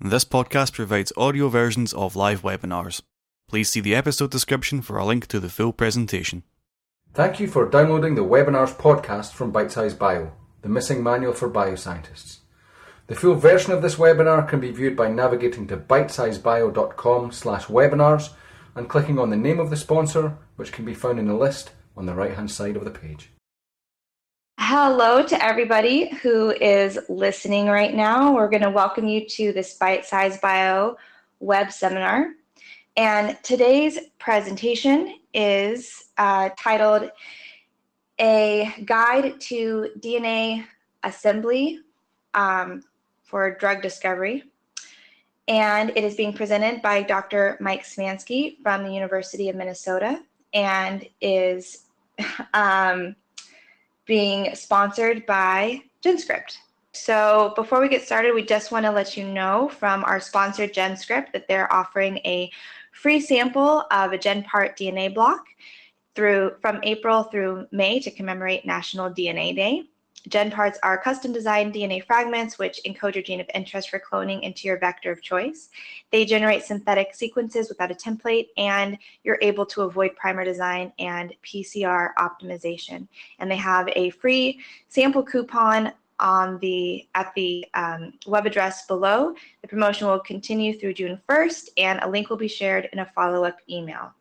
This podcast provides audio versions of live webinars. Please see the episode description for a link to the full presentation. Thank you for downloading the webinars podcast from Bite Size Bio, the missing manual for bioscientists. The full version of this webinar can be viewed by navigating to bitesizebio.com slash webinars and clicking on the name of the sponsor, which can be found in the list on the right hand side of the page. Hello to everybody who is listening right now. We're going to welcome you to this Bite Size Bio web seminar. And today's presentation is uh, titled A Guide to DNA Assembly um, for Drug Discovery. And it is being presented by Dr. Mike Smansky from the University of Minnesota and is um, being sponsored by GenScript. So before we get started, we just want to let you know from our sponsor GenScript that they're offering a free sample of a GenPart DNA block through from April through May to commemorate National DNA Day. GenParts are custom designed DNA fragments which encode your gene of interest for cloning into your vector of choice. They generate synthetic sequences without a template, and you're able to avoid primer design and PCR optimization. And they have a free sample coupon on the at the um, web address below. The promotion will continue through June 1st, and a link will be shared in a follow-up email.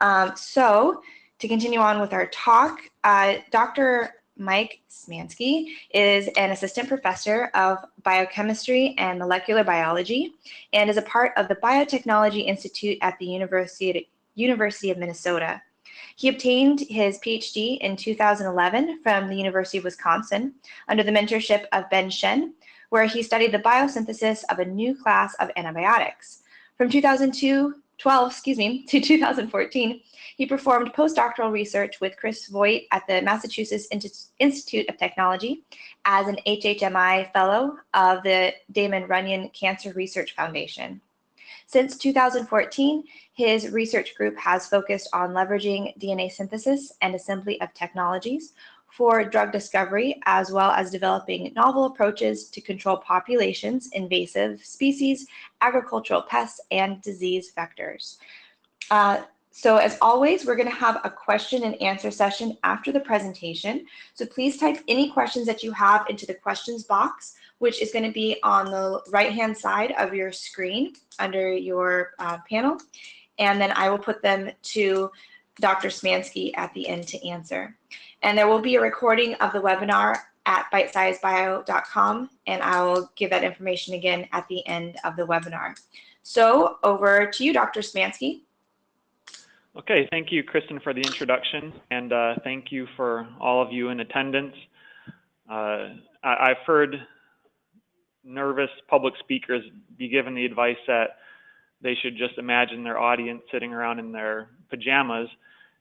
Um, so, to continue on with our talk, uh, Dr. Mike Smansky is an assistant professor of biochemistry and molecular biology and is a part of the Biotechnology Institute at the University, University of Minnesota. He obtained his PhD in 2011 from the University of Wisconsin under the mentorship of Ben Shen, where he studied the biosynthesis of a new class of antibiotics. From 2002 12, excuse me, to 2014, he performed postdoctoral research with Chris Voigt at the Massachusetts Institute of Technology as an HHMI Fellow of the Damon Runyon Cancer Research Foundation. Since 2014, his research group has focused on leveraging DNA synthesis and assembly of technologies for drug discovery, as well as developing novel approaches to control populations, invasive species, agricultural pests, and disease vectors. Uh, so as always, we're going to have a question and answer session after the presentation. So please type any questions that you have into the questions box, which is going to be on the right-hand side of your screen under your uh, panel. And then I will put them to Dr. Smansky at the end to answer. And there will be a recording of the webinar at bitesizebio.com, and I will give that information again at the end of the webinar. So over to you, Dr. Smansky. Okay, thank you, Kristen, for the introduction, and uh, thank you for all of you in attendance. Uh, I- have heard nervous public speakers be given the advice that they should just imagine their audience sitting around in their pajamas.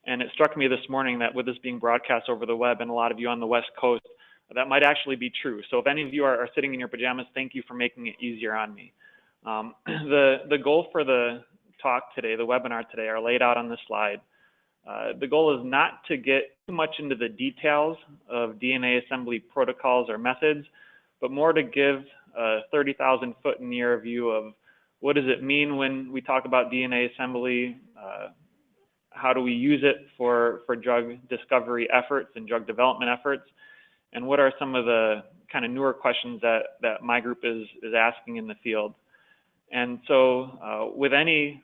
And it struck me this morning that with this being broadcast over the web and a lot of you on the West Coast, that might actually be true. So if any of you are, are sitting in your pajamas, thank you for making it easier on me. Um, the, the goal for the talk today, the webinar today, are laid out on the slide. Uh, the goal is not to get too much into the details of DNA assembly protocols or methods, but more to give a 30,000 foot in the air view of what does it mean when we talk about DNA assembly? Uh, how do we use it for, for drug discovery efforts and drug development efforts? And what are some of the kind of newer questions that, that my group is, is asking in the field? And so uh, with any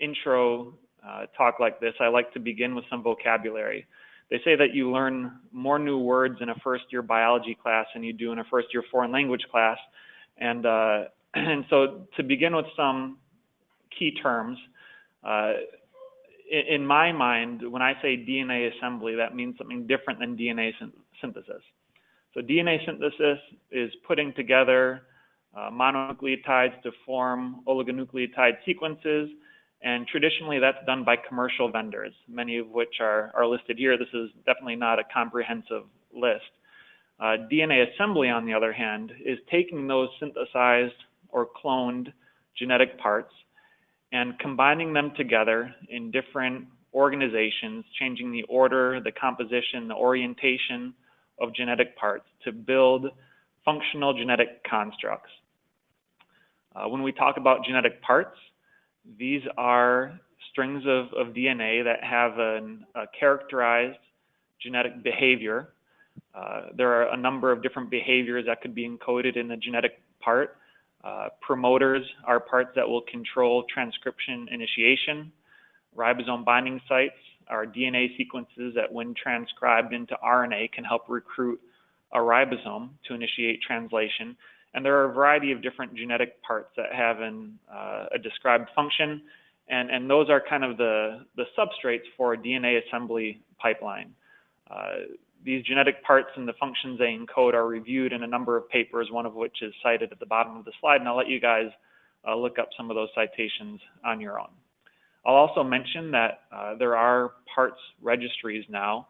intro uh, talk like this, I like to begin with some vocabulary. They say that you learn more new words in a first year biology class than you do in a first year foreign language class. And uh, and so to begin with some key terms, uh, in, in, my mind, when I say DNA assembly, that means something different than DNA synthesis. So DNA synthesis is putting together uh, mononucleotides to form oligonucleotide sequences, and traditionally that's done by commercial vendors, many of which are, are listed here. This is definitely not a comprehensive list. Uh, DNA assembly, on the other hand, is taking those synthesized or cloned genetic parts and combining them together in different organizations, changing the order, the composition, the orientation of genetic parts to build functional genetic constructs. Uh, when we talk about genetic parts, these are strings of, of DNA that have an, a characterized genetic behavior. Uh, there are a number of different behaviors that could be encoded in the genetic part. Uh, promoters are parts that will control transcription initiation. Ribosome binding sites are DNA sequences that, when transcribed into RNA, can help recruit a ribosome to initiate translation. And there are a variety of different genetic parts that have an, uh, a described function, and, and those are kind of the, the substrates for a DNA assembly pipeline. Uh, these genetic parts and the functions they encode are reviewed in a number of papers, one of which is cited at the bottom of the slide, and I'll let you guys uh, look up some of those citations on your own. I'll also mention that uh, there are parts registries now,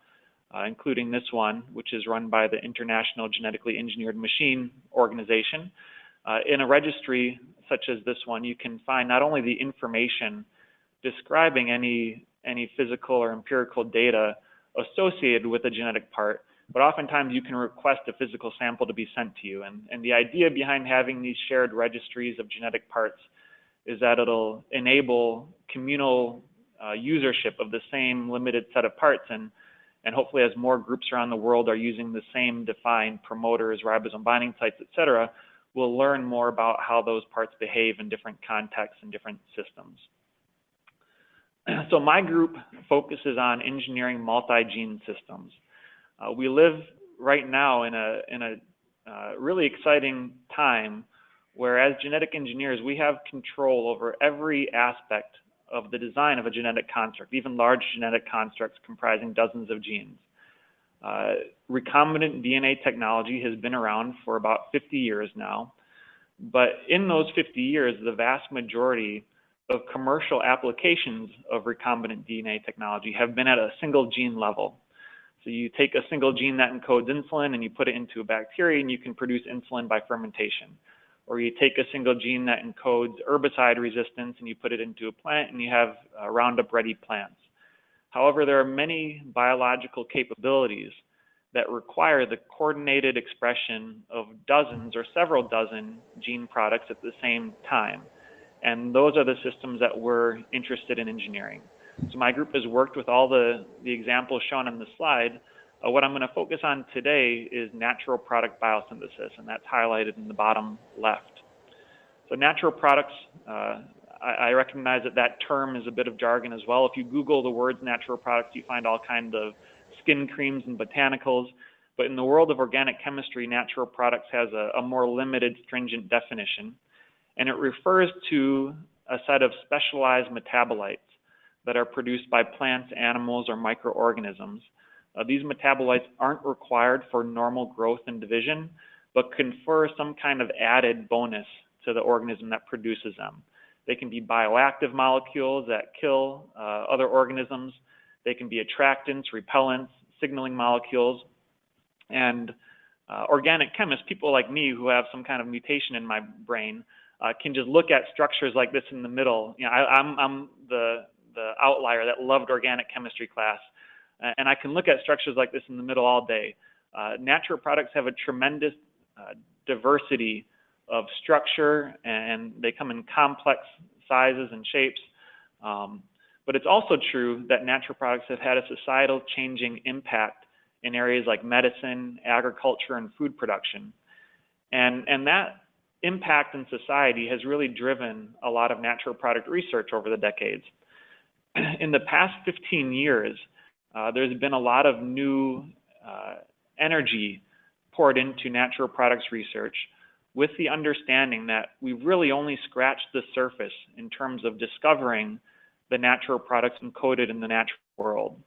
uh, including this one, which is run by the International Genetically Engineered Machine Organization. Uh, in a registry such as this one, you can find not only the information describing any, any physical or empirical data associated with a genetic part, but oftentimes you can request a physical sample to be sent to you. And, and the idea behind having these shared registries of genetic parts is that it'll enable communal uh, usership of the same limited set of parts and and hopefully as more groups around the world are using the same defined promoters, ribosome binding sites, et cetera, we'll learn more about how those parts behave in different contexts and different systems. So my group focuses on engineering multi-gene systems. Uh, we live right now in a, in a uh, really exciting time where as genetic engineers, we have control over every aspect of the design of a genetic construct, even large genetic constructs comprising dozens of genes. Uh, recombinant DNA technology has been around for about 50 years now, but in those 50 years, the vast majority of commercial applications of recombinant DNA technology have been at a single gene level. So you take a single gene that encodes insulin and you put it into a bacteria and you can produce insulin by fermentation or you take a single gene that encodes herbicide resistance and you put it into a plant and you have uh, Roundup ready plants. However, there are many biological capabilities that require the coordinated expression of dozens or several dozen gene products at the same time. And those are the systems that we're interested in engineering. So my group has worked with all the, the examples shown on the slide uh, what I'm going to focus on today is natural product biosynthesis, and that's highlighted in the bottom left. So natural products, uh, I, I, recognize that that term is a bit of jargon as well. If you Google the words natural products, you find all kinds of skin creams and botanicals. But in the world of organic chemistry, natural products has a, a more limited, stringent definition, and it refers to a set of specialized metabolites that are produced by plants, animals, or microorganisms uh, these metabolites aren't required for normal growth and division, but confer some kind of added bonus to the organism that produces them. They can be bioactive molecules that kill uh, other organisms. They can be attractants, repellents, signaling molecules. And uh, organic chemists, people like me who have some kind of mutation in my brain, uh, can just look at structures like this in the middle. You know, I, I'm, I'm the, the outlier that loved organic chemistry class and I can look at structures like this in the middle all day. Uh, natural products have a tremendous uh, diversity of structure, and they come in complex sizes and shapes. Um, but it's also true that natural products have had a societal changing impact in areas like medicine, agriculture, and food production. And, and that impact in society has really driven a lot of natural product research over the decades. In the past 15 years, uh, there's been a lot of new uh, energy poured into natural products research with the understanding that we've really only scratched the surface in terms of discovering the natural products encoded in the natural world.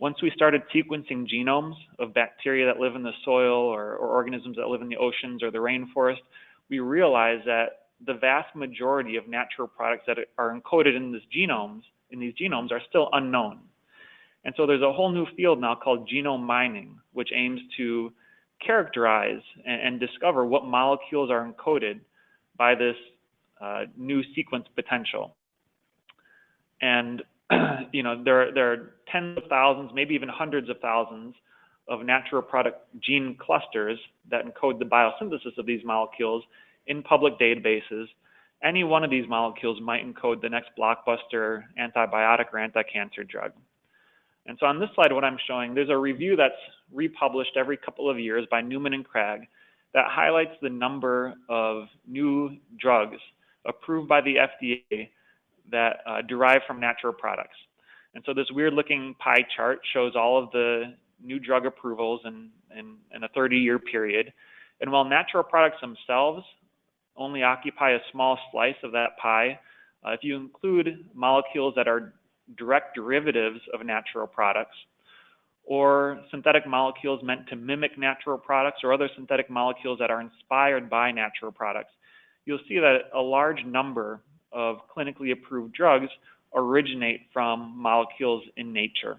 Once we started sequencing genomes of bacteria that live in the soil or, or organisms that live in the oceans or the rainforest, we realized that the vast majority of natural products that are encoded in genomes, in these genomes, are still unknown. And so there's a whole new field now called genome mining, which aims to characterize and, and discover what molecules are encoded by this uh, new sequence potential. And you know there there are tens of thousands, maybe even hundreds of thousands of natural product gene clusters that encode the biosynthesis of these molecules in public databases. any one of these molecules might encode the next blockbuster antibiotic or anti-cancer drug. And so on this slide, what I'm showing, there's a review that's republished every couple of years by Newman and Cragg that highlights the number of new drugs approved by the FDA that uh, derive from natural products. And so this weird looking pie chart shows all of the new drug approvals in, in, in a 30 year period. And while natural products themselves only occupy a small slice of that pie, uh, if you include molecules that are direct derivatives of natural products, or synthetic molecules meant to mimic natural products, or other synthetic molecules that are inspired by natural products, you'll see that a large number of clinically approved drugs originate from molecules in nature.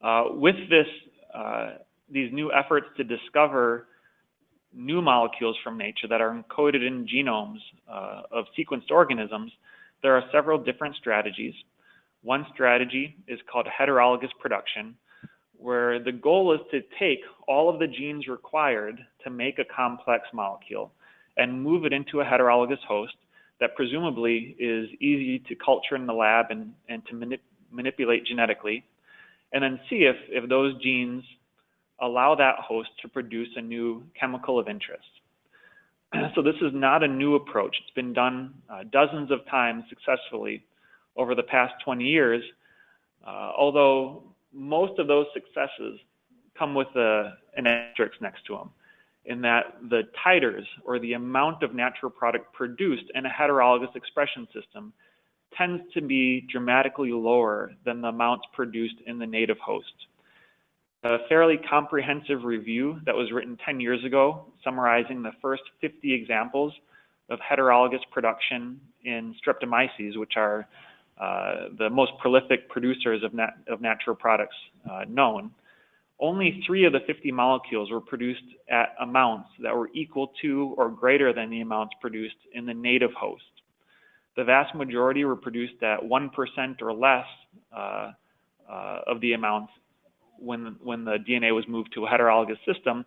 Uh, with this, uh, these new efforts to discover new molecules from nature that are encoded in genomes uh, of sequenced organisms, there are several different strategies. One strategy is called heterologous production, where the goal is to take all of the genes required to make a complex molecule and move it into a heterologous host that presumably is easy to culture in the lab and, and to manip manipulate genetically, and then see if, if those genes allow that host to produce a new chemical of interest. so this is not a new approach. It's been done uh, dozens of times successfully over the past 20 years, uh, although most of those successes come with a, an asterisk next to them in that the titers or the amount of natural product produced in a heterologous expression system tends to be dramatically lower than the amounts produced in the native host. A fairly comprehensive review that was written 10 years ago, summarizing the first 50 examples of heterologous production in streptomyces, which are uh, the most prolific producers of, nat of natural products uh, known, only three of the 50 molecules were produced at amounts that were equal to or greater than the amounts produced in the native host. The vast majority were produced at 1% or less uh, uh, of the amounts when, when the DNA was moved to a heterologous system.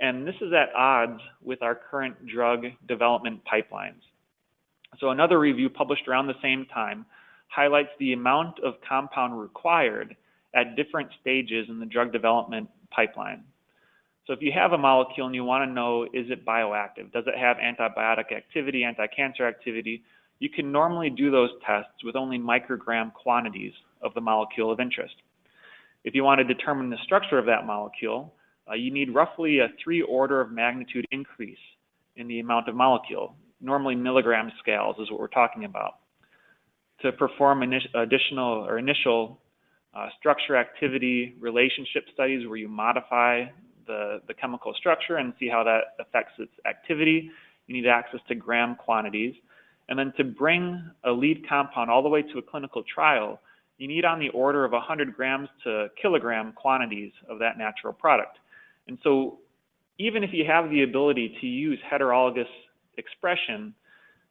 And this is at odds with our current drug development pipelines. So another review published around the same time highlights the amount of compound required at different stages in the drug development pipeline. So if you have a molecule and you want to know, is it bioactive? Does it have antibiotic activity, anti-cancer activity? You can normally do those tests with only microgram quantities of the molecule of interest. If you want to determine the structure of that molecule, uh, you need roughly a three order of magnitude increase in the amount of molecule. Normally milligram scales is what we're talking about. To perform additional or initial uh, structure activity relationship studies where you modify the, the chemical structure and see how that affects its activity. You need access to gram quantities. And then to bring a lead compound all the way to a clinical trial, you need on the order of 100 grams to kilogram quantities of that natural product. And so even if you have the ability to use heterologous expression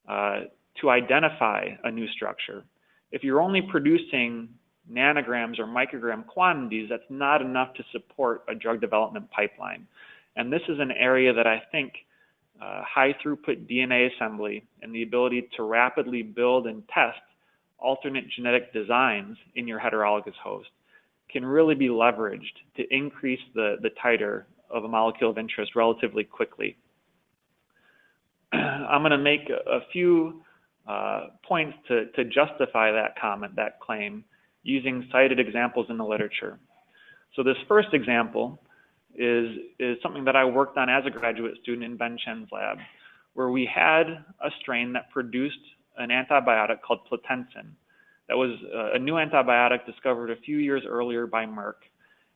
uh, to identify a new structure, if you're only producing nanograms or microgram quantities, that's not enough to support a drug development pipeline. And this is an area that I think uh, high throughput DNA assembly and the ability to rapidly build and test alternate genetic designs in your heterologous host can really be leveraged to increase the, the titer of a molecule of interest relatively quickly. I'm going to make a, a few uh, points to, to justify that comment, that claim, using cited examples in the literature. So this first example is, is something that I worked on as a graduate student in Ben Chen's lab, where we had a strain that produced an antibiotic called Platensin. That was a new antibiotic discovered a few years earlier by Merck.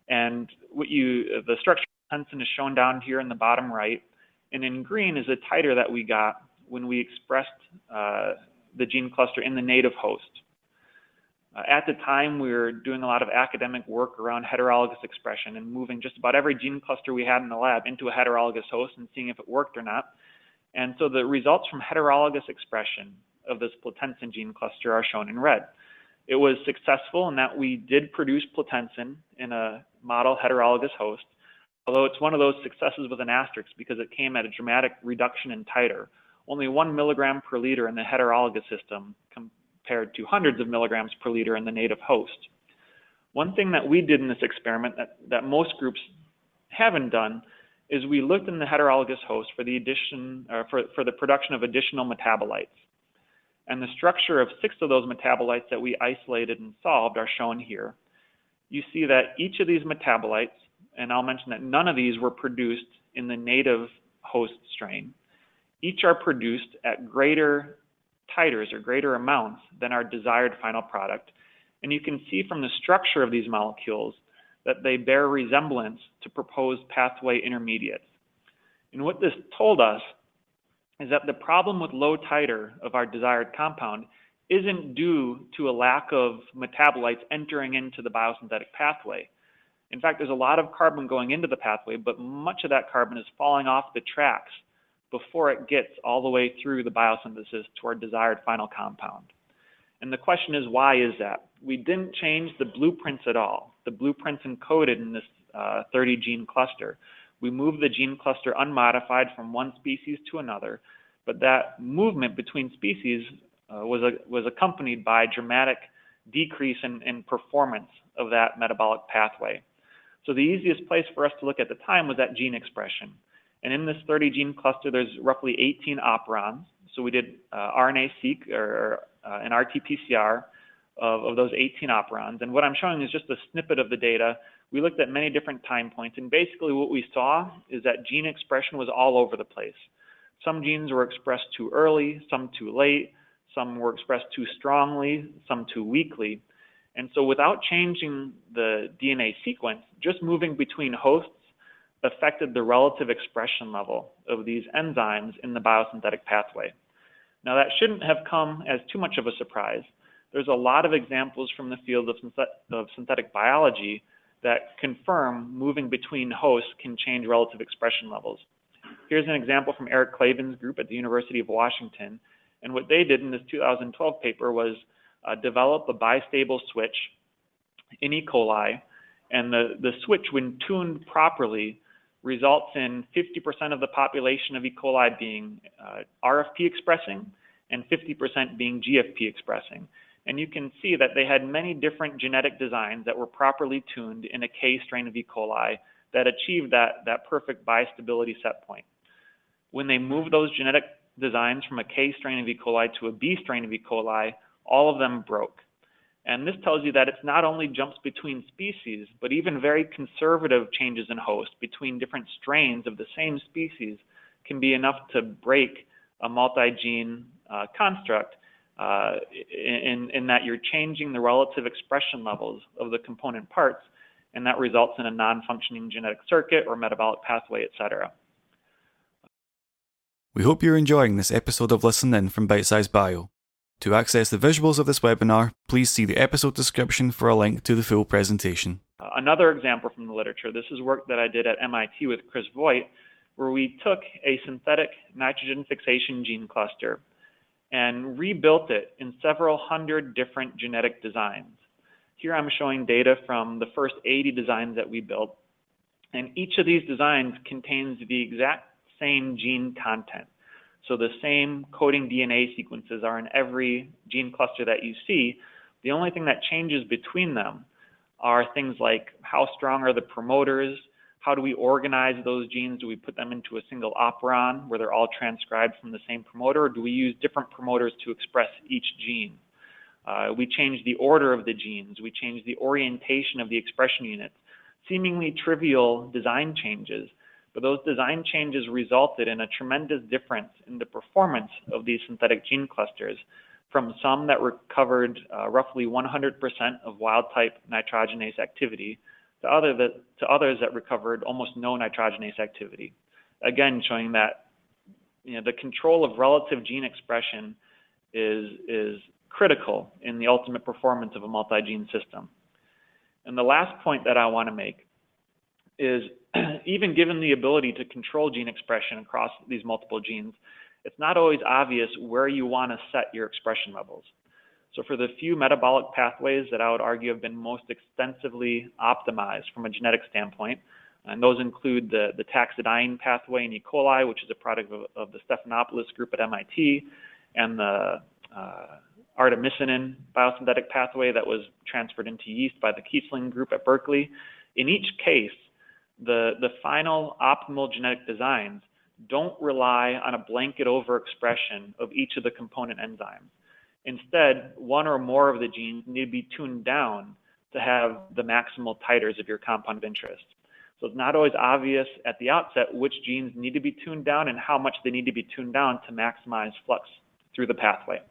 And what you, the structure of Platensin is shown down here in the bottom right, and in green is a titer that we got when we expressed uh, the gene cluster in the native host. Uh, at the time, we were doing a lot of academic work around heterologous expression and moving just about every gene cluster we had in the lab into a heterologous host and seeing if it worked or not. And so the results from heterologous expression of this platensin gene cluster are shown in red. It was successful in that we did produce platensin in a model heterologous host, although it's one of those successes with an asterisk because it came at a dramatic reduction in titer, only one milligram per liter in the heterologous system compared to hundreds of milligrams per liter in the native host. One thing that we did in this experiment that, that most groups haven't done is we looked in the heterologous host for the addition uh, for, for the production of additional metabolites. And the structure of six of those metabolites that we isolated and solved are shown here. You see that each of these metabolites, and I'll mention that none of these were produced in the native host strain, each are produced at greater titers or greater amounts than our desired final product. And you can see from the structure of these molecules that they bear resemblance to proposed pathway intermediates. And what this told us is that the problem with low titer of our desired compound isn't due to a lack of metabolites entering into the biosynthetic pathway. In fact, there's a lot of carbon going into the pathway, but much of that carbon is falling off the tracks before it gets all the way through the biosynthesis to our desired final compound. And the question is, why is that? We didn't change the blueprints at all. The blueprints encoded in this uh, 30 gene cluster. We moved the gene cluster unmodified from one species to another, but that movement between species uh, was, a, was accompanied by dramatic decrease in, in performance of that metabolic pathway. So the easiest place for us to look at the time was at gene expression. And in this 30 gene cluster, there's roughly 18 operons. So we did uh, RNA-seq or uh, an RT-PCR of, of those 18 operons. And what I'm showing is just a snippet of the data. We looked at many different time points, and basically what we saw is that gene expression was all over the place. Some genes were expressed too early, some too late, some were expressed too strongly, some too weakly. And so without changing the DNA sequence, just moving between hosts affected the relative expression level of these enzymes in the biosynthetic pathway. Now, that shouldn't have come as too much of a surprise. There's a lot of examples from the field of, of synthetic biology that confirm moving between hosts can change relative expression levels. Here's an example from Eric Klavan's group at the University of Washington. And what they did in this 2012 paper was uh, develop a bistable switch in E. coli. And the, the switch, when tuned properly, results in 50% of the population of E. coli being uh, RFP expressing and 50% being GFP expressing. And you can see that they had many different genetic designs that were properly tuned in a K strain of E. coli that achieved that, that perfect biostability set point. When they moved those genetic designs from a K strain of E. coli to a B strain of E. coli, all of them broke. And this tells you that it's not only jumps between species, but even very conservative changes in host between different strains of the same species can be enough to break a multi-gene uh, construct uh, in, in that you're changing the relative expression levels of the component parts, and that results in a non-functioning genetic circuit or metabolic pathway, etc. We hope you're enjoying this episode of Listen In from Bite Size Bio. To access the visuals of this webinar, please see the episode description for a link to the full presentation. Another example from the literature, this is work that I did at MIT with Chris Voigt, where we took a synthetic nitrogen fixation gene cluster and rebuilt it in several hundred different genetic designs. Here I'm showing data from the first 80 designs that we built. And each of these designs contains the exact same gene content. So the same coding DNA sequences are in every gene cluster that you see. The only thing that changes between them are things like how strong are the promoters, how do we organize those genes? Do we put them into a single operon where they're all transcribed from the same promoter, or do we use different promoters to express each gene? Uh, we change the order of the genes. We change the orientation of the expression units. Seemingly trivial design changes but those design changes resulted in a tremendous difference in the performance of these synthetic gene clusters from some that recovered uh, roughly 100% of wild type nitrogenase activity to, other that, to others that recovered almost no nitrogenase activity. Again, showing that you know, the control of relative gene expression is, is critical in the ultimate performance of a multi-gene system. And the last point that I want to make is even given the ability to control gene expression across these multiple genes, it's not always obvious where you want to set your expression levels. So for the few metabolic pathways that I would argue have been most extensively optimized from a genetic standpoint, And those include the, the taxidyne pathway in E. coli, which is a product of, of the Stephanopoulos group at MIT, and the uh, artemisinin biosynthetic pathway that was transferred into yeast by the Kiesling group at Berkeley. In each case, the, the final optimal genetic designs don't rely on a blanket overexpression of each of the component enzymes. Instead, one or more of the genes need to be tuned down to have the maximal titers of your compound of interest. So it's not always obvious at the outset which genes need to be tuned down and how much they need to be tuned down to maximize flux through the pathway.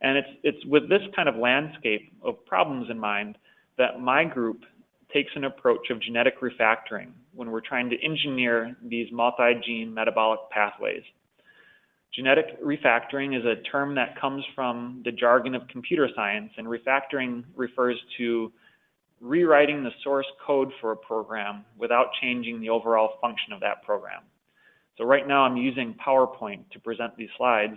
And it's, it's with this kind of landscape of problems in mind that my group takes an approach of genetic refactoring when we're trying to engineer these multi-gene metabolic pathways. Genetic refactoring is a term that comes from the jargon of computer science, and refactoring refers to rewriting the source code for a program without changing the overall function of that program. So right now I'm using PowerPoint to present these slides.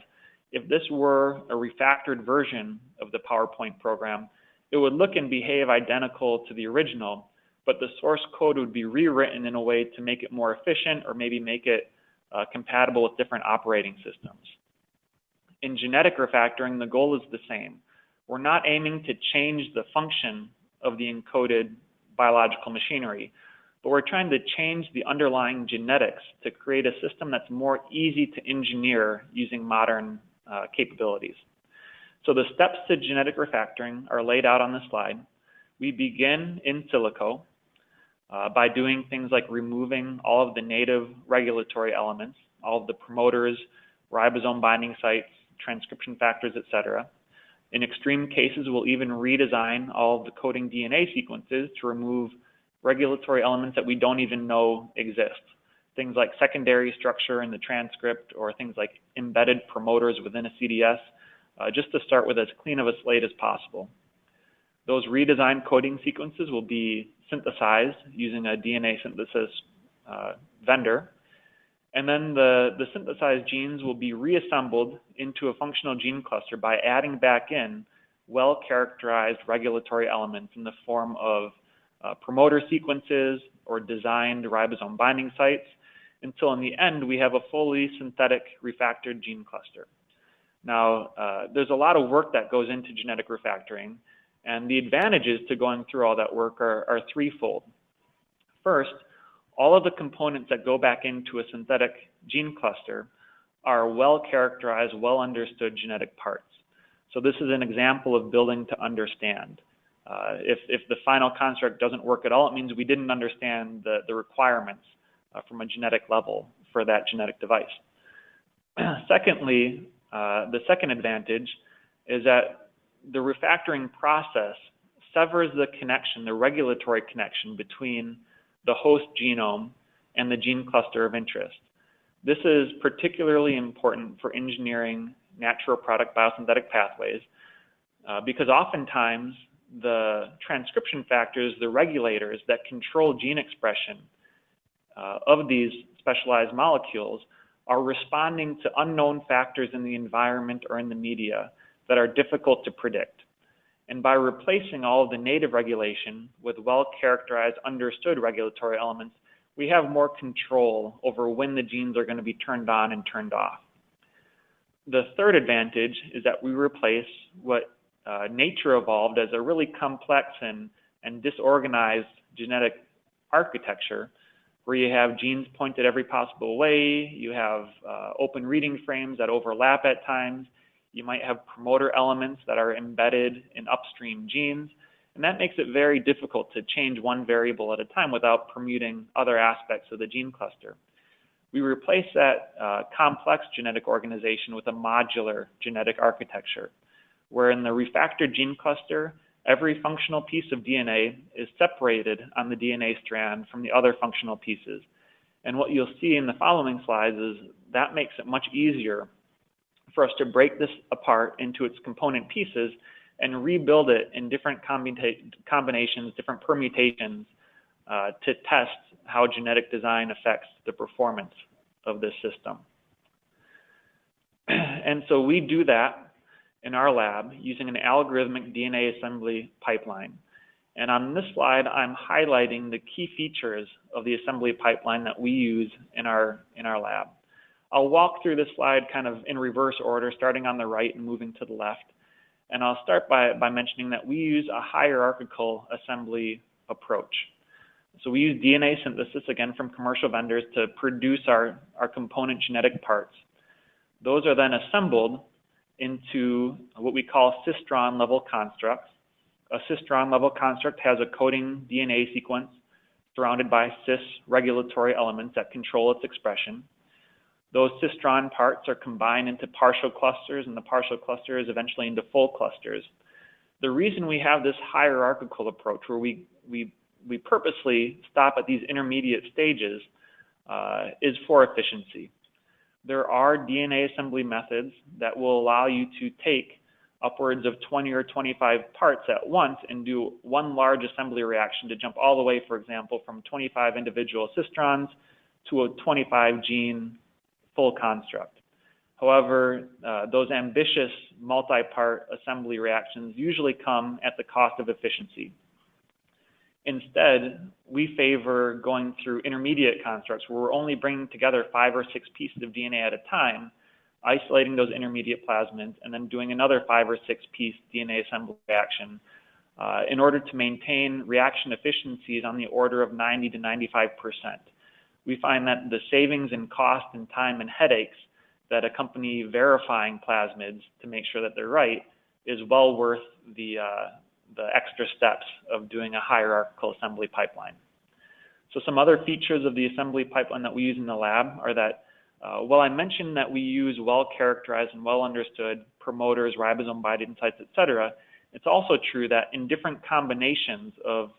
If this were a refactored version of the PowerPoint program, it would look and behave identical to the original, but the source code would be rewritten in a way to make it more efficient or maybe make it uh, compatible with different operating systems. In genetic refactoring, the goal is the same. We're not aiming to change the function of the encoded biological machinery, but we're trying to change the underlying genetics to create a system that's more easy to engineer using modern uh, capabilities. So the steps to genetic refactoring are laid out on the slide. We begin in silico uh, by doing things like removing all of the native regulatory elements, all of the promoters, ribosome binding sites, transcription factors, etc. In extreme cases, we'll even redesign all of the coding DNA sequences to remove regulatory elements that we don't even know exist. Things like secondary structure in the transcript or things like embedded promoters within a CDS uh, just to start with as clean of a slate as possible. Those redesigned coding sequences will be synthesized using a DNA synthesis uh, vendor. And then the, the synthesized genes will be reassembled into a functional gene cluster by adding back in well-characterized regulatory elements in the form of uh, promoter sequences or designed ribosome binding sites until in the end we have a fully synthetic refactored gene cluster. Now, uh, there's a lot of work that goes into genetic refactoring, and the advantages to going through all that work are, are threefold. First, all of the components that go back into a synthetic gene cluster are well characterized, well understood genetic parts. So this is an example of building to understand. Uh, if, if the final construct doesn't work at all, it means we didn't understand the, the requirements uh, from a genetic level for that genetic device. Secondly, uh, the second advantage is that the refactoring process severs the connection, the regulatory connection between the host genome and the gene cluster of interest. This is particularly important for engineering natural product biosynthetic pathways uh, because oftentimes the transcription factors, the regulators that control gene expression uh, of these specialized molecules are responding to unknown factors in the environment or in the media that are difficult to predict. And by replacing all of the native regulation with well-characterized, understood regulatory elements, we have more control over when the genes are going to be turned on and turned off. The third advantage is that we replace what uh, nature evolved as a really complex and, and disorganized genetic architecture where you have genes pointed every possible way, you have uh, open reading frames that overlap at times, you might have promoter elements that are embedded in upstream genes, and that makes it very difficult to change one variable at a time without permuting other aspects of the gene cluster. We replace that uh, complex genetic organization with a modular genetic architecture, where in the refactored gene cluster, Every functional piece of DNA is separated on the DNA strand from the other functional pieces. And what you'll see in the following slides is that makes it much easier for us to break this apart into its component pieces and rebuild it in different combinations, different permutations uh, to test how genetic design affects the performance of this system. and so we do that in our lab using an algorithmic DNA assembly pipeline. And on this slide, I'm highlighting the key features of the assembly pipeline that we use in our, in our lab. I'll walk through this slide kind of in reverse order, starting on the right and moving to the left. And I'll start by, by mentioning that we use a hierarchical assembly approach. So we use DNA synthesis, again, from commercial vendors to produce our, our component genetic parts. Those are then assembled into what we call cistron level constructs. A cistron level construct has a coding DNA sequence surrounded by cis regulatory elements that control its expression. Those cistron parts are combined into partial clusters, and the partial clusters eventually into full clusters. The reason we have this hierarchical approach, where we, we, we purposely stop at these intermediate stages, uh, is for efficiency. There are DNA assembly methods that will allow you to take upwards of 20 or 25 parts at once and do one large assembly reaction to jump all the way, for example, from 25 individual cistrons to a 25 gene full construct. However, uh, those ambitious multi-part assembly reactions usually come at the cost of efficiency. Instead, we favor going through intermediate constructs where we're only bringing together five or six pieces of DNA at a time, isolating those intermediate plasmids, and then doing another five or six piece DNA assembly reaction uh, in order to maintain reaction efficiencies on the order of 90 to 95 percent. We find that the savings in cost and time and headaches that accompany verifying plasmids to make sure that they're right is well worth the, uh, the extra steps of doing a hierarchical assembly pipeline. So some other features of the assembly pipeline that we use in the lab are that uh, while I mentioned that we use well-characterized and well-understood promoters, ribosome binding sites, etc., it's also true that in different combinations of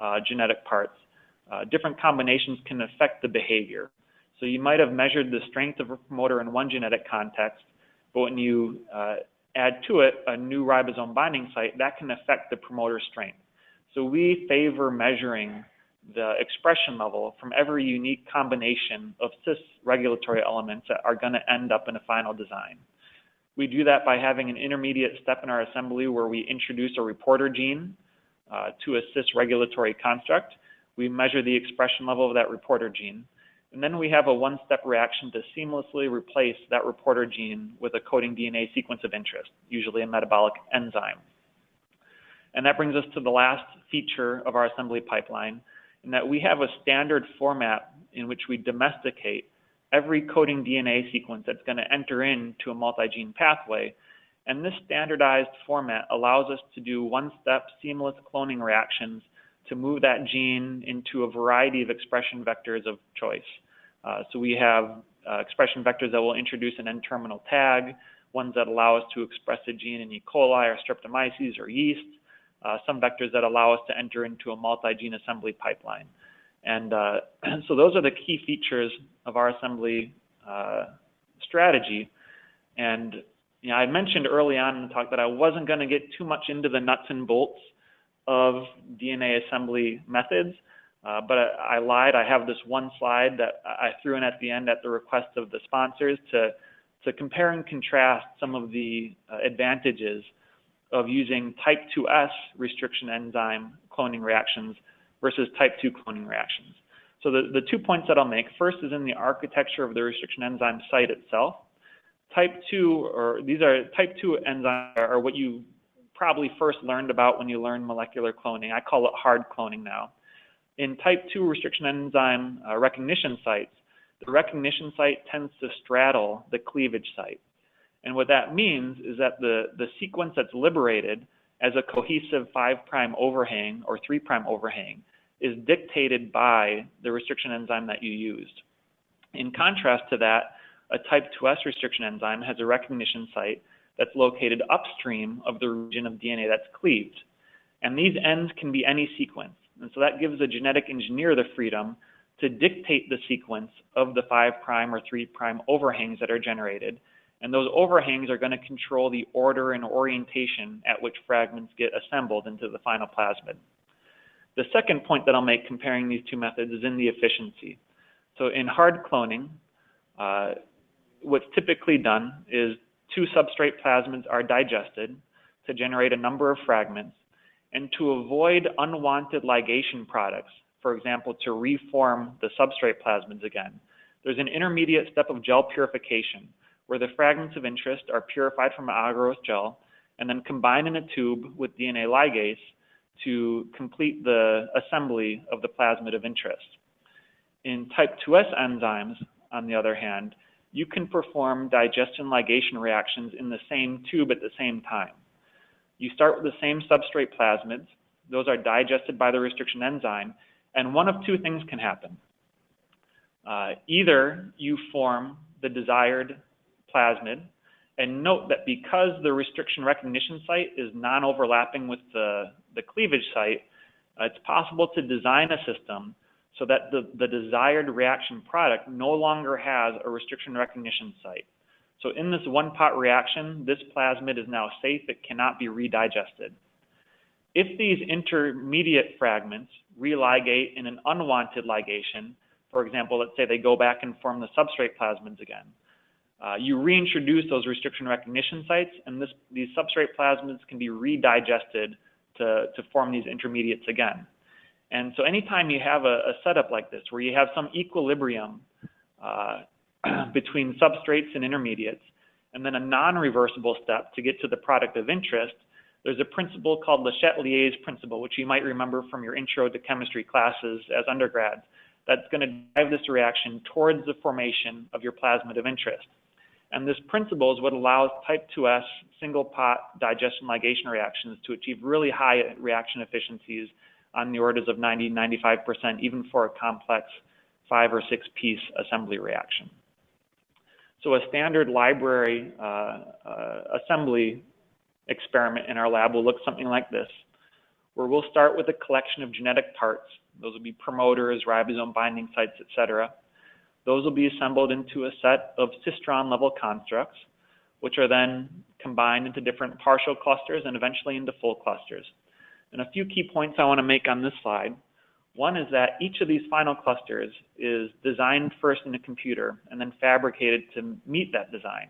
uh, genetic parts, uh, different combinations can affect the behavior. So you might have measured the strength of a promoter in one genetic context, but when you uh, add to it a new ribosome binding site, that can affect the promoter strength. So we favor measuring the expression level from every unique combination of cis regulatory elements that are going to end up in a final design. We do that by having an intermediate step in our assembly where we introduce a reporter gene uh, to a cis regulatory construct we measure the expression level of that reporter gene. And then we have a one-step reaction to seamlessly replace that reporter gene with a coding DNA sequence of interest, usually a metabolic enzyme. And that brings us to the last feature of our assembly pipeline, in that we have a standard format in which we domesticate every coding DNA sequence that's going to enter into a multi-gene pathway. And this standardized format allows us to do one-step seamless cloning reactions to move that gene into a variety of expression vectors of choice. Uh, so we have uh, expression vectors that will introduce an N-terminal tag, ones that allow us to express a gene in E. coli or streptomyces or yeast, uh, some vectors that allow us to enter into a multi-gene assembly pipeline. And uh, so those are the key features of our assembly uh, strategy. And you know, I mentioned early on in the talk that I wasn't going to get too much into the nuts and bolts of DNA assembly methods. Uh, but I, I, lied. I have this one slide that I threw in at the end at the request of the sponsors to, to compare and contrast some of the uh, advantages of using type 2S restriction enzyme cloning reactions versus type 2 cloning reactions. So the, the two points that I'll make, first is in the architecture of the restriction enzyme site itself. Type 2, or these are type 2 enzymes are what you probably first learned about when you learned molecular cloning. I call it hard cloning now. In type 2 restriction enzyme uh, recognition sites, the recognition site tends to straddle the cleavage site. And what that means is that the, the sequence that's liberated as a cohesive 5' overhang or 3' overhang is dictated by the restriction enzyme that you used. In contrast to that, a type 2S restriction enzyme has a recognition site that's located upstream of the region of DNA that's cleaved. And these ends can be any sequence. And so that gives a genetic engineer the freedom to dictate the sequence of the 5' or 3' overhangs that are generated. And those overhangs are going to control the order and orientation at which fragments get assembled into the final plasmid. The second point that I'll make comparing these two methods is in the efficiency. So in hard cloning, uh, what's typically done is two substrate plasmids are digested to generate a number of fragments, And to avoid unwanted ligation products, for example, to reform the substrate plasmids again, there's an intermediate step of gel purification where the fragments of interest are purified from agarose gel and then combined in a tube with DNA ligase to complete the assembly of the plasmid of interest. In type 2S enzymes, on the other hand, you can perform digestion ligation reactions in the same tube at the same time. You start with the same substrate plasmids. Those are digested by the restriction enzyme, and one of two things can happen. Uh, either you form the desired plasmid, and note that because the restriction recognition site is non-overlapping with the, the cleavage site, uh, it's possible to design a system so that the, the desired reaction product no longer has a restriction recognition site. So in this one pot reaction, this plasmid is now safe, it cannot be redigested. If these intermediate fragments religate in an unwanted ligation, for example, let's say they go back and form the substrate plasmids again, uh, you reintroduce those restriction recognition sites, and this, these substrate plasmids can be redigested to, to form these intermediates again. And so anytime you have a, a setup like this, where you have some equilibrium uh, between substrates and intermediates, and then a non-reversible step to get to the product of interest, there's a principle called Le Chatelier's principle, which you might remember from your intro to chemistry classes as undergrads, that's going to drive this reaction towards the formation of your plasmid of interest. And this principle is what allows type 2S single pot digestion ligation reactions to achieve really high reaction efficiencies on the orders of 90, 95%, even for a complex five or six piece assembly reaction. So a standard library uh, uh, assembly experiment in our lab will look something like this, where we'll start with a collection of genetic parts. Those will be promoters, ribosome binding sites, etc. Those will be assembled into a set of cistron level constructs, which are then combined into different partial clusters and eventually into full clusters. And a few key points I want to make on this slide. One is that each of these final clusters is designed first in a computer and then fabricated to meet that design.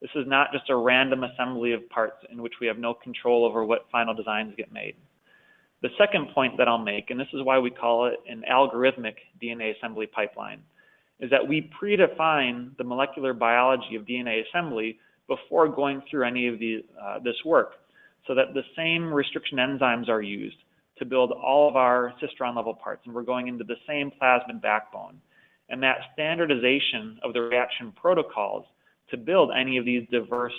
This is not just a random assembly of parts in which we have no control over what final designs get made. The second point that I'll make, and this is why we call it an algorithmic DNA assembly pipeline, is that we predefine the molecular biology of DNA assembly before going through any of the, uh, this work so that the same restriction enzymes are used to build all of our cistron level parts and we're going into the same plasmid backbone. And that standardization of the reaction protocols to build any of these diverse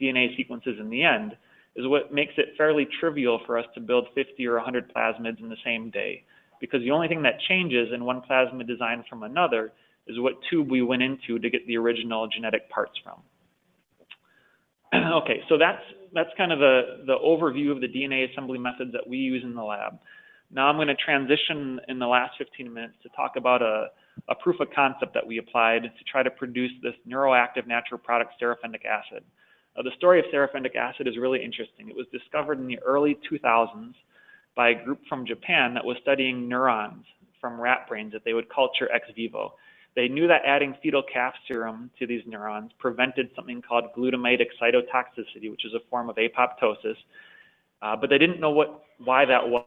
DNA sequences in the end is what makes it fairly trivial for us to build 50 or 100 plasmids in the same day because the only thing that changes in one plasmid design from another is what tube we went into to get the original genetic parts from. okay, so that's that's kind of the, the overview of the DNA assembly methods that we use in the lab. Now I'm going to transition in the last 15 minutes to talk about a, a proof of concept that we applied to try to produce this neuroactive natural product seraphendic acid. Uh, the story of seraphendic acid is really interesting. It was discovered in the early 2000s by a group from Japan that was studying neurons from rat brains that they would culture ex vivo. They knew that adding fetal calf serum to these neurons prevented something called glutamate excitotoxicity, which is a form of apoptosis, uh, but they didn't know what why that was.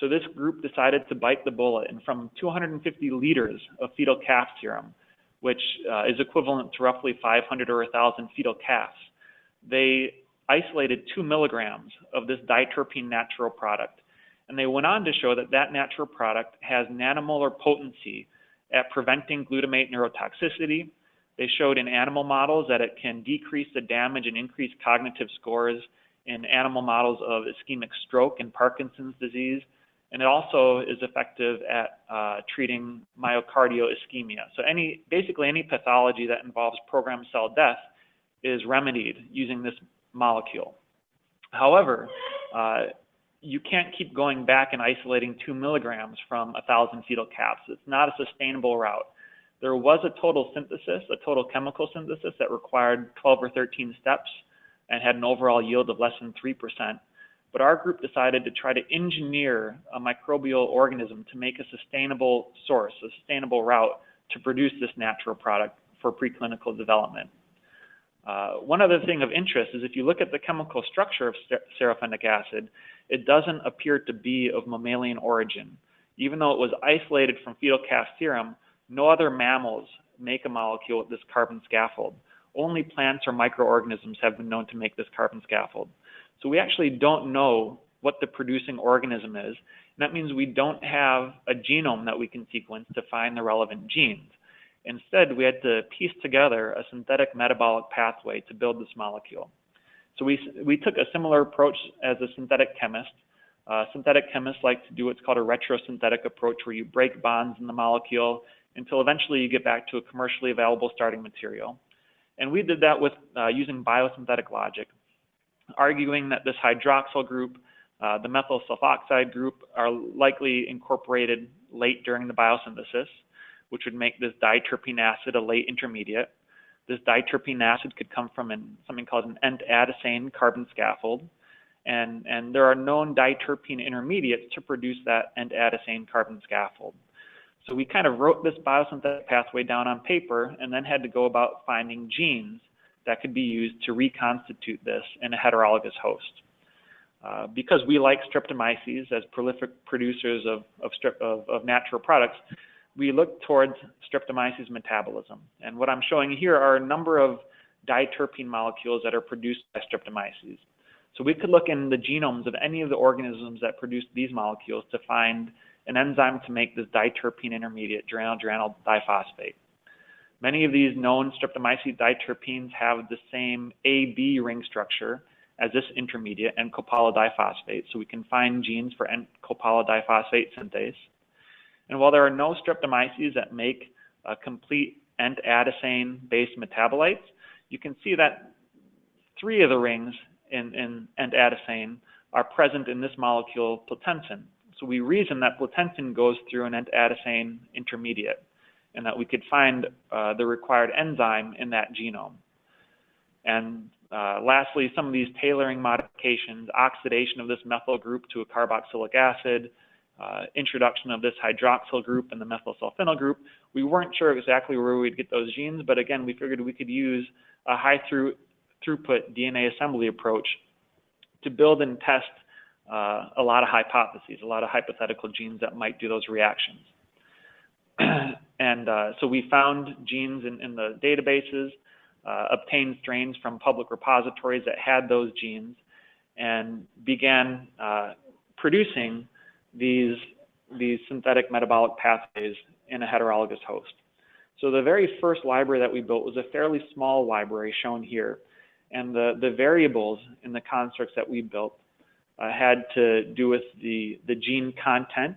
So this group decided to bite the bullet, and from 250 liters of fetal calf serum, which uh, is equivalent to roughly 500 or 1,000 fetal calves, they isolated two milligrams of this diterpene natural product. And they went on to show that that natural product has nanomolar potency at preventing glutamate neurotoxicity. They showed in animal models that it can decrease the damage and increase cognitive scores in animal models of ischemic stroke and Parkinson's disease. And it also is effective at uh, treating myocardial ischemia. So any, basically any pathology that involves programmed cell death is remedied using this molecule. However, uh, you can't keep going back and isolating two milligrams from a thousand fetal calves. It's not a sustainable route. There was a total synthesis, a total chemical synthesis that required 12 or 13 steps and had an overall yield of less than 3%. But our group decided to try to engineer a microbial organism to make a sustainable source, a sustainable route to produce this natural product for preclinical development. Uh, one other thing of interest is if you look at the chemical structure of seraphenic acid, it doesn't appear to be of mammalian origin. Even though it was isolated from fetal calf serum, no other mammals make a molecule with this carbon scaffold. Only plants or microorganisms have been known to make this carbon scaffold. So we actually don't know what the producing organism is. And that means we don't have a genome that we can sequence to find the relevant genes. Instead, we had to piece together a synthetic metabolic pathway to build this molecule. So we, we took a similar approach as a synthetic chemist. Uh, synthetic chemists like to do what's called a retrosynthetic approach where you break bonds in the molecule until eventually you get back to a commercially available starting material. And we did that with uh, using biosynthetic logic, arguing that this hydroxyl group, uh, the methyl sulfoxide group, are likely incorporated late during the biosynthesis which would make this diterpene acid a late intermediate. This diterpene acid could come from an, something called an N-adisane carbon scaffold. And, and there are known diterpene intermediates to produce that N-adisane carbon scaffold. So we kind of wrote this biosynthetic pathway down on paper and then had to go about finding genes that could be used to reconstitute this in a heterologous host. Uh, because we like streptomyces as prolific producers of, of, of, of natural products, we look towards streptomyces metabolism. And what I'm showing here are a number of diterpene molecules that are produced by streptomyces. So we could look in the genomes of any of the organisms that produce these molecules to find an enzyme to make this diterpene intermediate, geranyl diphosphate. Many of these known streptomyces diterpenes have the same AB ring structure as this intermediate, N-copala diphosphate. So we can find genes for N-copala diphosphate synthase. And while there are no streptomyces that make a complete N-adisane-based metabolites, you can see that three of the rings in, in N-adisane are present in this molecule platensin. So we reason that platensin goes through an N-adisane intermediate and that we could find uh, the required enzyme in that genome. And uh, lastly, some of these tailoring modifications, oxidation of this methyl group to a carboxylic acid, uh, introduction of this hydroxyl group and the methylsulfonyl group, we weren't sure exactly where we'd get those genes, but again, we figured we could use a high through, throughput DNA assembly approach to build and test uh, a lot of hypotheses, a lot of hypothetical genes that might do those reactions. and uh, so we found genes in, in the databases, uh, obtained strains from public repositories that had those genes, and began uh, producing these, these synthetic metabolic pathways in a heterologous host. So the very first library that we built was a fairly small library shown here. And the, the variables in the constructs that we built uh, had to do with the, the gene content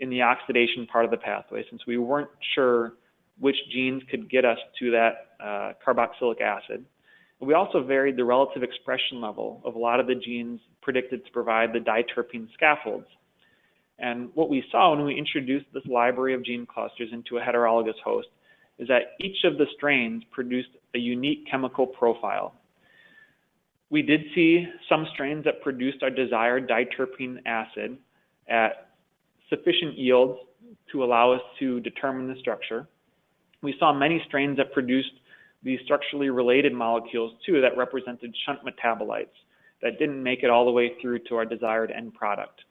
in the oxidation part of the pathway, since we weren't sure which genes could get us to that uh, carboxylic acid. We also varied the relative expression level of a lot of the genes predicted to provide the diterpene scaffolds. And what we saw when we introduced this library of gene clusters into a heterologous host is that each of the strains produced a unique chemical profile. We did see some strains that produced our desired diterpene acid at sufficient yields to allow us to determine the structure. We saw many strains that produced these structurally related molecules too that represented shunt metabolites that didn't make it all the way through to our desired end product.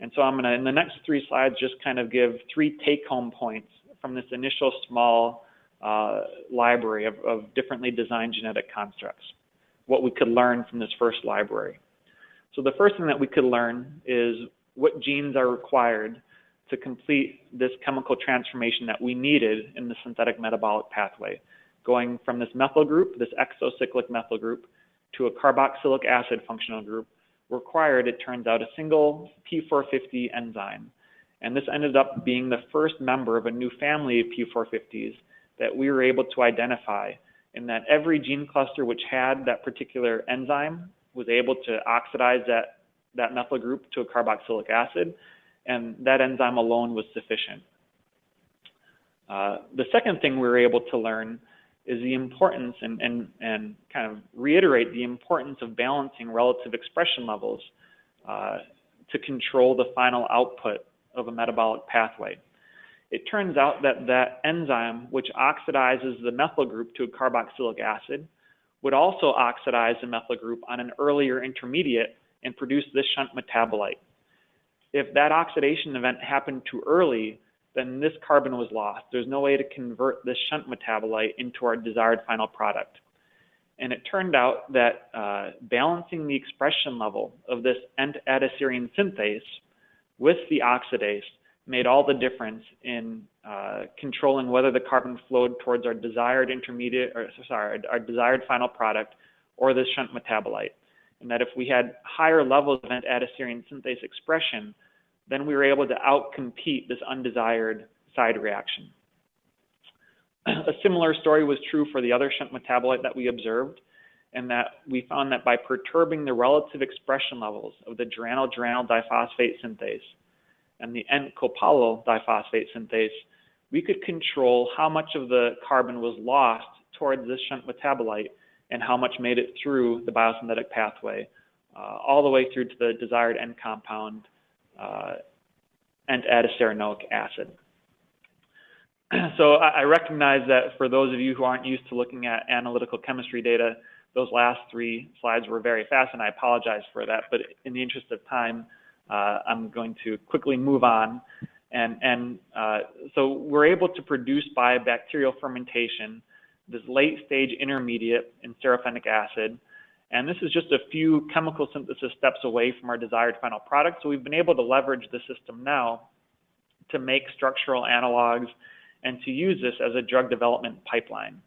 And so I'm going to, in the next three slides, just kind of give three take-home points from this initial small uh, library of, of differently designed genetic constructs, what we could learn from this first library. So the first thing that we could learn is what genes are required to complete this chemical transformation that we needed in the synthetic metabolic pathway, going from this methyl group, this exocyclic methyl group, to a carboxylic acid functional group, required, it turns out, a single P450 enzyme. And this ended up being the first member of a new family of P450s that we were able to identify in that every gene cluster which had that particular enzyme was able to oxidize that, that methyl group to a carboxylic acid, and that enzyme alone was sufficient. Uh, the second thing we were able to learn is the importance and, and, and kind of reiterate the importance of balancing relative expression levels uh, to control the final output of a metabolic pathway. It turns out that that enzyme, which oxidizes the methyl group to a carboxylic acid, would also oxidize the methyl group on an earlier intermediate and produce this shunt metabolite. If that oxidation event happened too early, then this carbon was lost. There's no way to convert this shunt metabolite into our desired final product. And it turned out that uh, balancing the expression level of this N-addaserine synthase with the oxidase made all the difference in uh, controlling whether the carbon flowed towards our desired intermediate, or sorry, our desired final product or this shunt metabolite. And that if we had higher levels of N-addaserine synthase expression, then we were able to outcompete this undesired side reaction. A similar story was true for the other shunt metabolite that we observed, and that we found that by perturbing the relative expression levels of the geranyl-geranyl diphosphate synthase and the N-copolyl diphosphate synthase, we could control how much of the carbon was lost towards this shunt metabolite and how much made it through the biosynthetic pathway, uh, all the way through to the desired N compound uh, and N-addaceranoic acid. so I recognize that for those of you who aren't used to looking at analytical chemistry data, those last three slides were very fast, and I apologize for that. But in the interest of time, uh, I'm going to quickly move on. And, and uh, so we're able to produce by bacterial fermentation this late stage intermediate in stereophenic acid. And this is just a few chemical synthesis steps away from our desired final product. So we've been able to leverage the system now to make structural analogs and to use this as a drug development pipeline.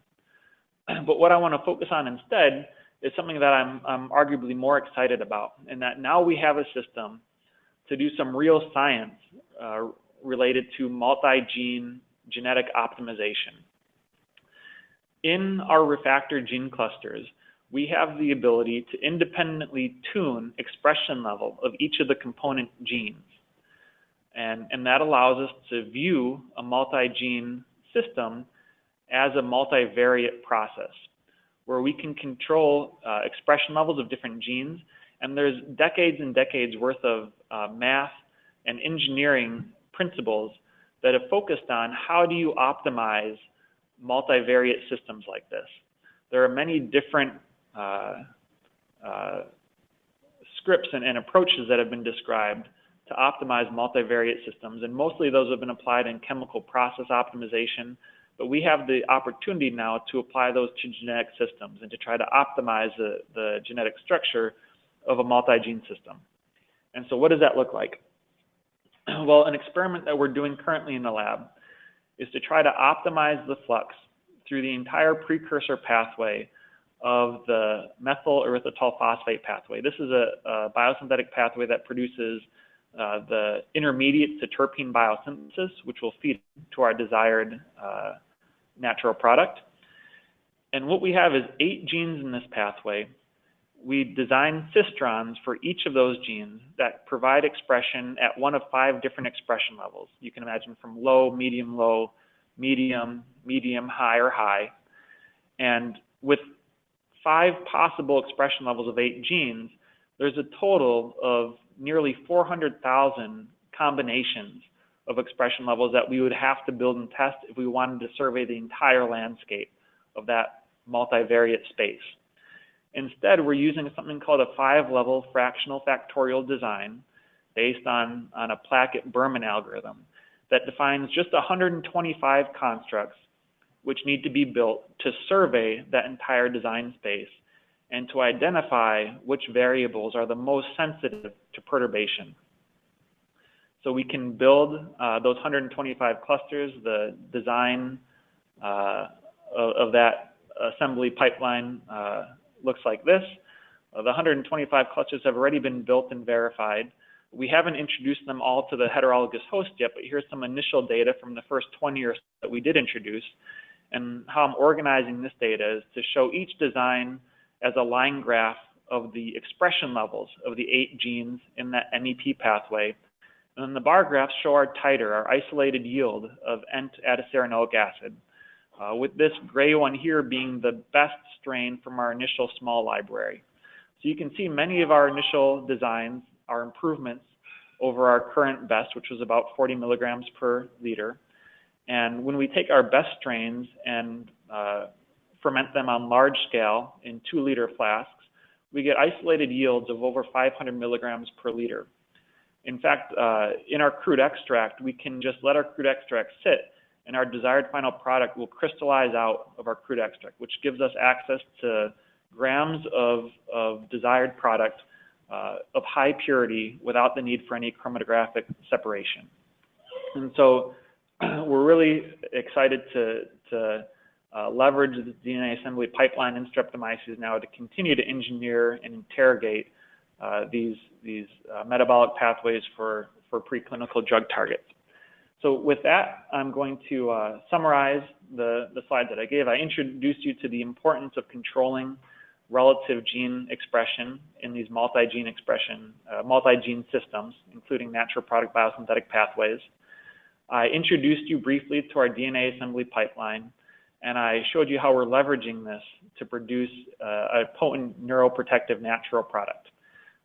But what I want to focus on instead is something that I'm, I'm arguably more excited about, in that now we have a system to do some real science uh, related to multi-gene genetic optimization. In our refactor gene clusters, we have the ability to independently tune expression level of each of the component genes. And, and that allows us to view a multi-gene system as a multivariate process where we can control uh, expression levels of different genes. And there's decades and decades worth of uh, math and engineering principles that have focused on how do you optimize multivariate systems like this. There are many different Uh, uh, scripts and, and approaches that have been described to optimize multivariate systems, and mostly those have been applied in chemical process optimization, but we have the opportunity now to apply those to genetic systems and to try to optimize the, the genetic structure of a multi-gene system. And so what does that look like? Well, an experiment that we're doing currently in the lab is to try to optimize the flux through the entire precursor pathway of the methyl erythritol phosphate pathway. This is a, a biosynthetic pathway that produces uh, the intermediate to terpene biosynthesis, which will feed to our desired uh, natural product. And what we have is eight genes in this pathway. We design cistrons for each of those genes that provide expression at one of five different expression levels. You can imagine from low, medium, low, medium, medium, high, or high. And with five possible expression levels of eight genes, there's a total of nearly 400,000 combinations of expression levels that we would have to build and test if we wanted to survey the entire landscape of that multivariate space. Instead, we're using something called a five-level fractional factorial design based on, on a Plackett-Berman algorithm that defines just 125 constructs which need to be built to survey that entire design space and to identify which variables are the most sensitive to perturbation. So we can build uh, those 125 clusters. The design uh, of, that assembly pipeline uh, looks like this. Uh, the 125 clusters have already been built and verified. We haven't introduced them all to the heterologous host yet, but here's some initial data from the first 20 or so that we did introduce. And how I'm organizing this data is to show each design as a line graph of the expression levels of the eight genes in that MEP pathway and then the bar graphs show our titer, our isolated yield of N-addaceranoic acid, uh, with this gray one here being the best strain from our initial small library. So you can see many of our initial designs are improvements over our current best, which was about 40 milligrams per liter. And when we take our best strains and uh, ferment them on large scale in two liter flasks, we get isolated yields of over 500 milligrams per liter. In fact, uh, in our crude extract, we can just let our crude extract sit and our desired final product will crystallize out of our crude extract, which gives us access to grams of, of desired product uh, of high purity without the need for any chromatographic separation. And so we're really excited to, uh, leverage the DNA assembly pipeline in streptomyces now to continue to engineer and interrogate uh, these, these uh, metabolic pathways for, preclinical drug targets. So with that, I'm going to summarize the, slides that I gave. I introduced you to the importance of controlling relative gene expression in these multi-gene expression, multi-gene systems, including natural product biosynthetic pathways. I introduced you briefly to our DNA assembly pipeline, and I showed you how we're leveraging this to produce uh, a potent neuroprotective natural product.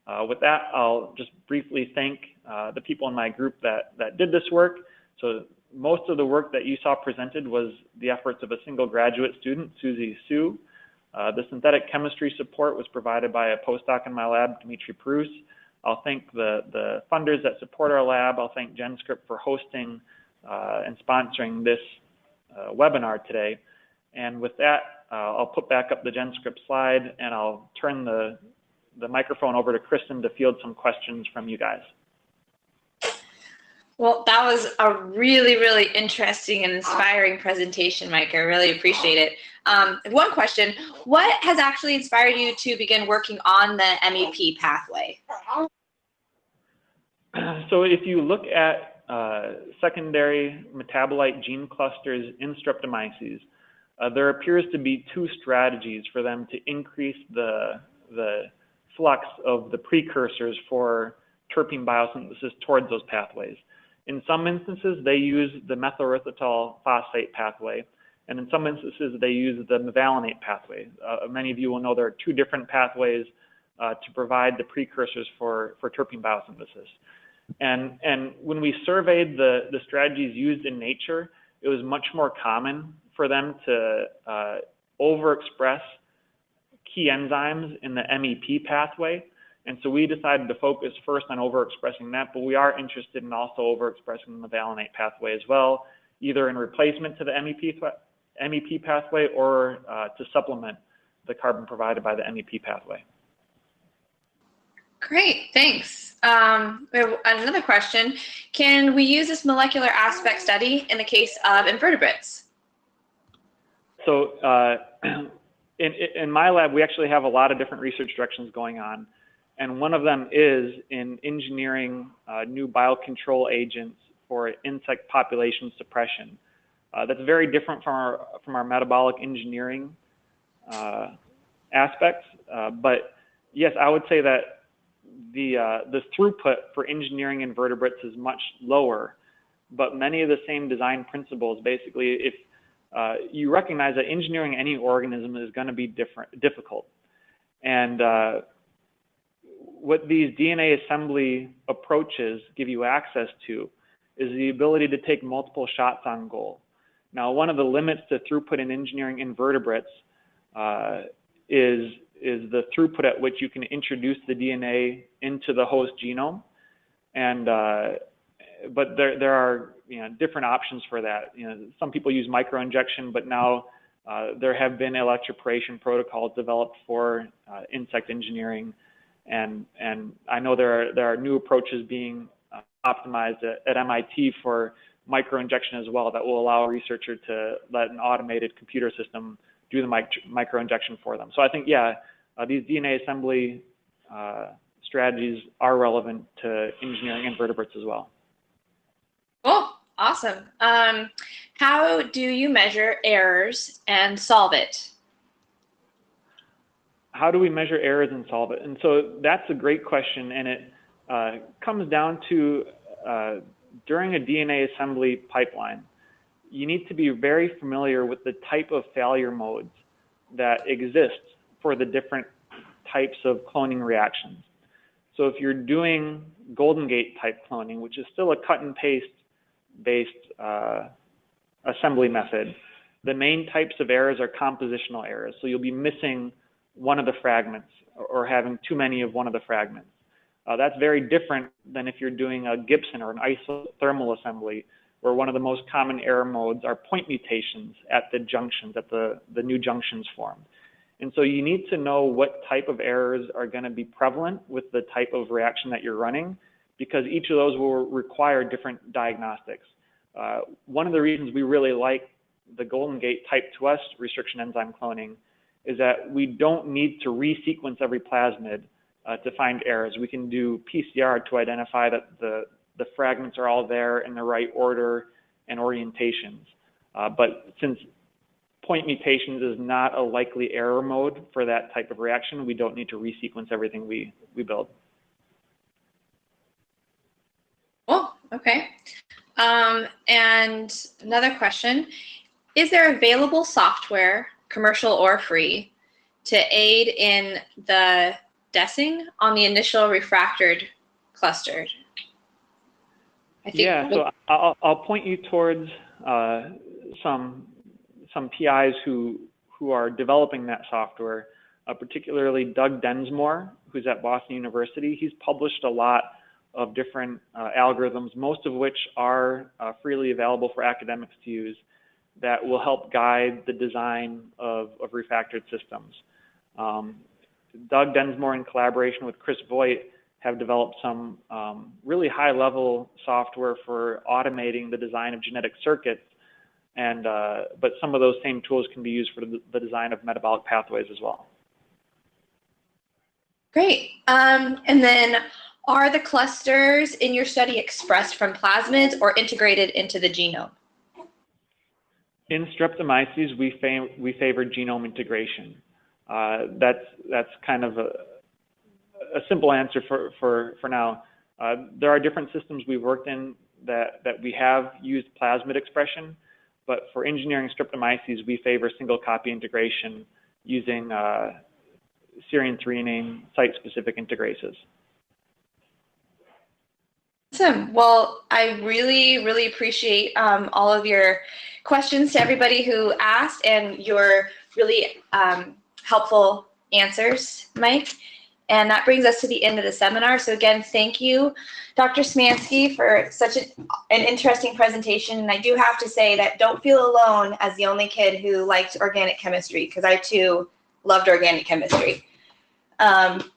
Uh, with that, I'll just briefly thank uh, the people in my group that, that did this work. So most of the work that you saw presented was the efforts of a single graduate student, Susie Sue. Uh, the synthetic chemistry support was provided by a postdoc in my lab, Dimitri Prus. I'll thank the, the funders that support our lab. I'll thank GenScript for hosting and sponsoring this uh, webinar today. And with that, uh, I'll put back up the GenScript slide and I'll turn the, the microphone over to Kristen to field some questions from you guys. Well, that was a really, really interesting and inspiring presentation, Mike. I really appreciate it. Um, one question What has actually inspired you to begin working on the MEP pathway? So, if you look at uh, secondary metabolite gene clusters in streptomyces, uh, there appears to be two strategies for them to increase the, the flux of the precursors for terpene biosynthesis towards those pathways. In some instances, they use the methylerythritol phosphate pathway, and in some instances, they use the mevalonate pathway. Uh, many of you will know there are two different pathways uh, to provide the precursors for, for terpene biosynthesis. And, and when we surveyed the, the strategies used in nature, it was much more common for them to uh, overexpress key enzymes in the MEP pathway and so we decided to focus first on overexpressing that, but we are interested in also overexpressing the valinate pathway as well, either in replacement to the MEP, MEP pathway or uh, to supplement the carbon provided by the MEP pathway. Great, thanks. Um, another question. Can we use this molecular aspect study in the case of invertebrates? So uh, in, in my lab, we actually have a lot of different research directions going on and one of them is in engineering uh, new biocontrol agents for insect population suppression. Uh, that's very different from our from our metabolic engineering uh, aspects. Uh, but yes, I would say that the uh, the throughput for engineering invertebrates is much lower, but many of the same design principles. Basically, if uh, you recognize that engineering any organism is going to be different, difficult, and what these DNA assembly approaches give you access to is the ability to take multiple shots on goal. Now, one of the limits to throughput in engineering invertebrates uh, is, is the throughput at which you can introduce the DNA into the host genome. And, uh, but there, there are you know, different options for that. You know, some people use microinjection, but now uh, there have been electroporation protocols developed for uh, insect engineering and and I know there are there are new approaches being uh, optimized at, at, MIT for microinjection as well that will allow a researcher to let an automated computer system do the mic- microinjection for them. So I think yeah, uh, these DNA assembly uh, strategies are relevant to engineering invertebrates as well. Cool, awesome. Um, how do you measure errors and solve it? how do we measure errors and solve it? And so that's a great question, and it uh, comes down to uh, during a DNA assembly pipeline, you need to be very familiar with the type of failure modes that exist for the different types of cloning reactions. So if you're doing Golden Gate type cloning, which is still a cut and paste based uh, assembly method, The main types of errors are compositional errors. So you'll be missing one of the fragments or having too many of one of the fragments. Uh, that's very different than if you're doing a Gibson or an isothermal assembly, where one of the most common error modes are point mutations at the junctions, at the, the new junctions formed. And so you need to know what type of errors are going to be prevalent with the type of reaction that you're running, because each of those will require different diagnostics. Uh, one of the reasons we really like the Golden Gate type 2S restriction enzyme cloning is that we don't need to resequence every plasmid uh, to find errors. We can do PCR to identify that the, the fragments are all there in the right order and orientations. Uh, but since point mutations is not a likely error mode for that type of reaction, we don't need to resequence everything we, we build. Oh, okay. Um, and another question, is there available software, commercial or free, to aid in the dosing on the initial refractored cluster? yeah, so I'll, I'll point you towards uh, some some PIs who who are developing that software, uh, particularly Doug Densmore, who's at Boston University. He's published a lot of different uh, algorithms, most of which are uh, freely available for academics to use, that will help guide the design of, of refactored systems. Um, Doug Densmore, in collaboration with Chris Voigt, have developed some um, really high level software for automating the design of genetic circuits. And, uh, but some of those same tools can be used for the, design of metabolic pathways as well. Great. Um, and then are the clusters in your study expressed from plasmids or integrated into the genome? In streptomyces, we, we favor genome integration. Uh, that's that's kind of a, a simple answer for for for now. Uh, there are different systems we've worked in that that we have used plasmid expression, but for engineering streptomyces, we favor single copy integration using uh, serine threonine site-specific integrases. Awesome. Well, I really, really appreciate um, all of your questions to everybody who asked and your really um, helpful answers, Mike. And that brings us to the end of the seminar. So again, thank you, Dr. Smansky, for such an, an interesting presentation. And I do have to say that don't feel alone as the only kid who liked organic chemistry, because I too loved organic chemistry. Um,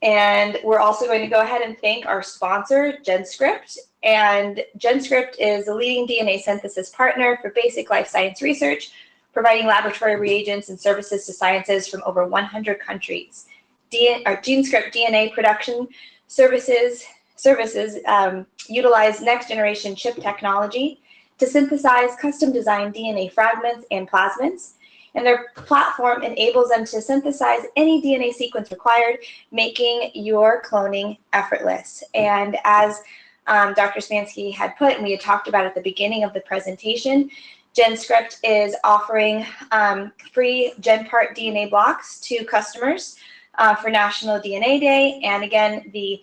and we're also going to go ahead and thank our sponsor, GenScript. And GenScript is a leading DNA synthesis partner for basic life science research providing laboratory reagents and services to scientists from over 100 countries. GeneScript DNA production services services um, utilize next generation chip technology to synthesize custom designed DNA fragments and plasmids. And their platform enables them to synthesize any DNA sequence required, making your cloning effortless. And as um, Dr. Smansky had put, and we had talked about at the beginning of the presentation, GenScript is offering um, free GenPart DNA blocks to customers uh, for National DNA Day. And again, the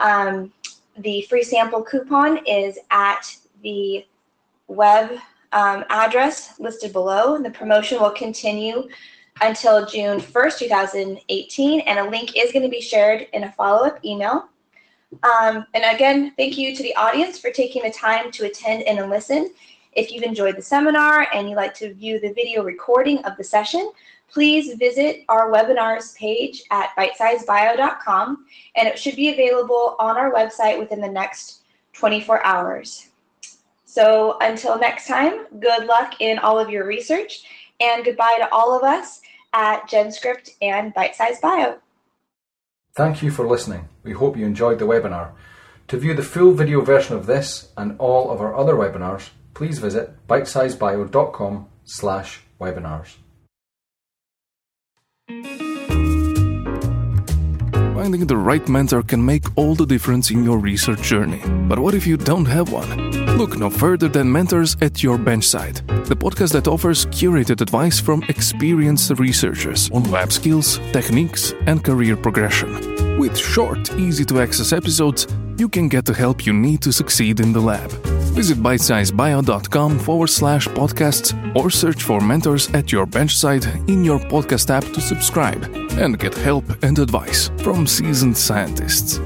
um, the free sample coupon is at the web um, address listed below. And the promotion will continue until June 1st, 2018. And a link is going to be shared in a follow-up email. Um, and again, thank you to the audience for taking the time to attend and listen. If you've enjoyed the seminar and you'd like to view the video recording of the session, please visit our webinars page at bitesizebio.com and it should be available on our website within the next 24 hours. So until next time, good luck in all of your research and goodbye to all of us at GenScript and Bitesize Bio. Thank you for listening. We hope you enjoyed the webinar. To view the full video version of this and all of our other webinars, please visit bitesizebio.com slash webinars. Finding the right mentor can make all the difference in your research journey. But what if you don't have one? Look no further than Mentors at Your Benchside, the podcast that offers curated advice from experienced researchers on lab skills, techniques, and career progression. With short, easy to access episodes, you can get the help you need to succeed in the lab. Visit bitesizebio.com forward slash podcasts or search for mentors at your bench site in your podcast app to subscribe and get help and advice from seasoned scientists.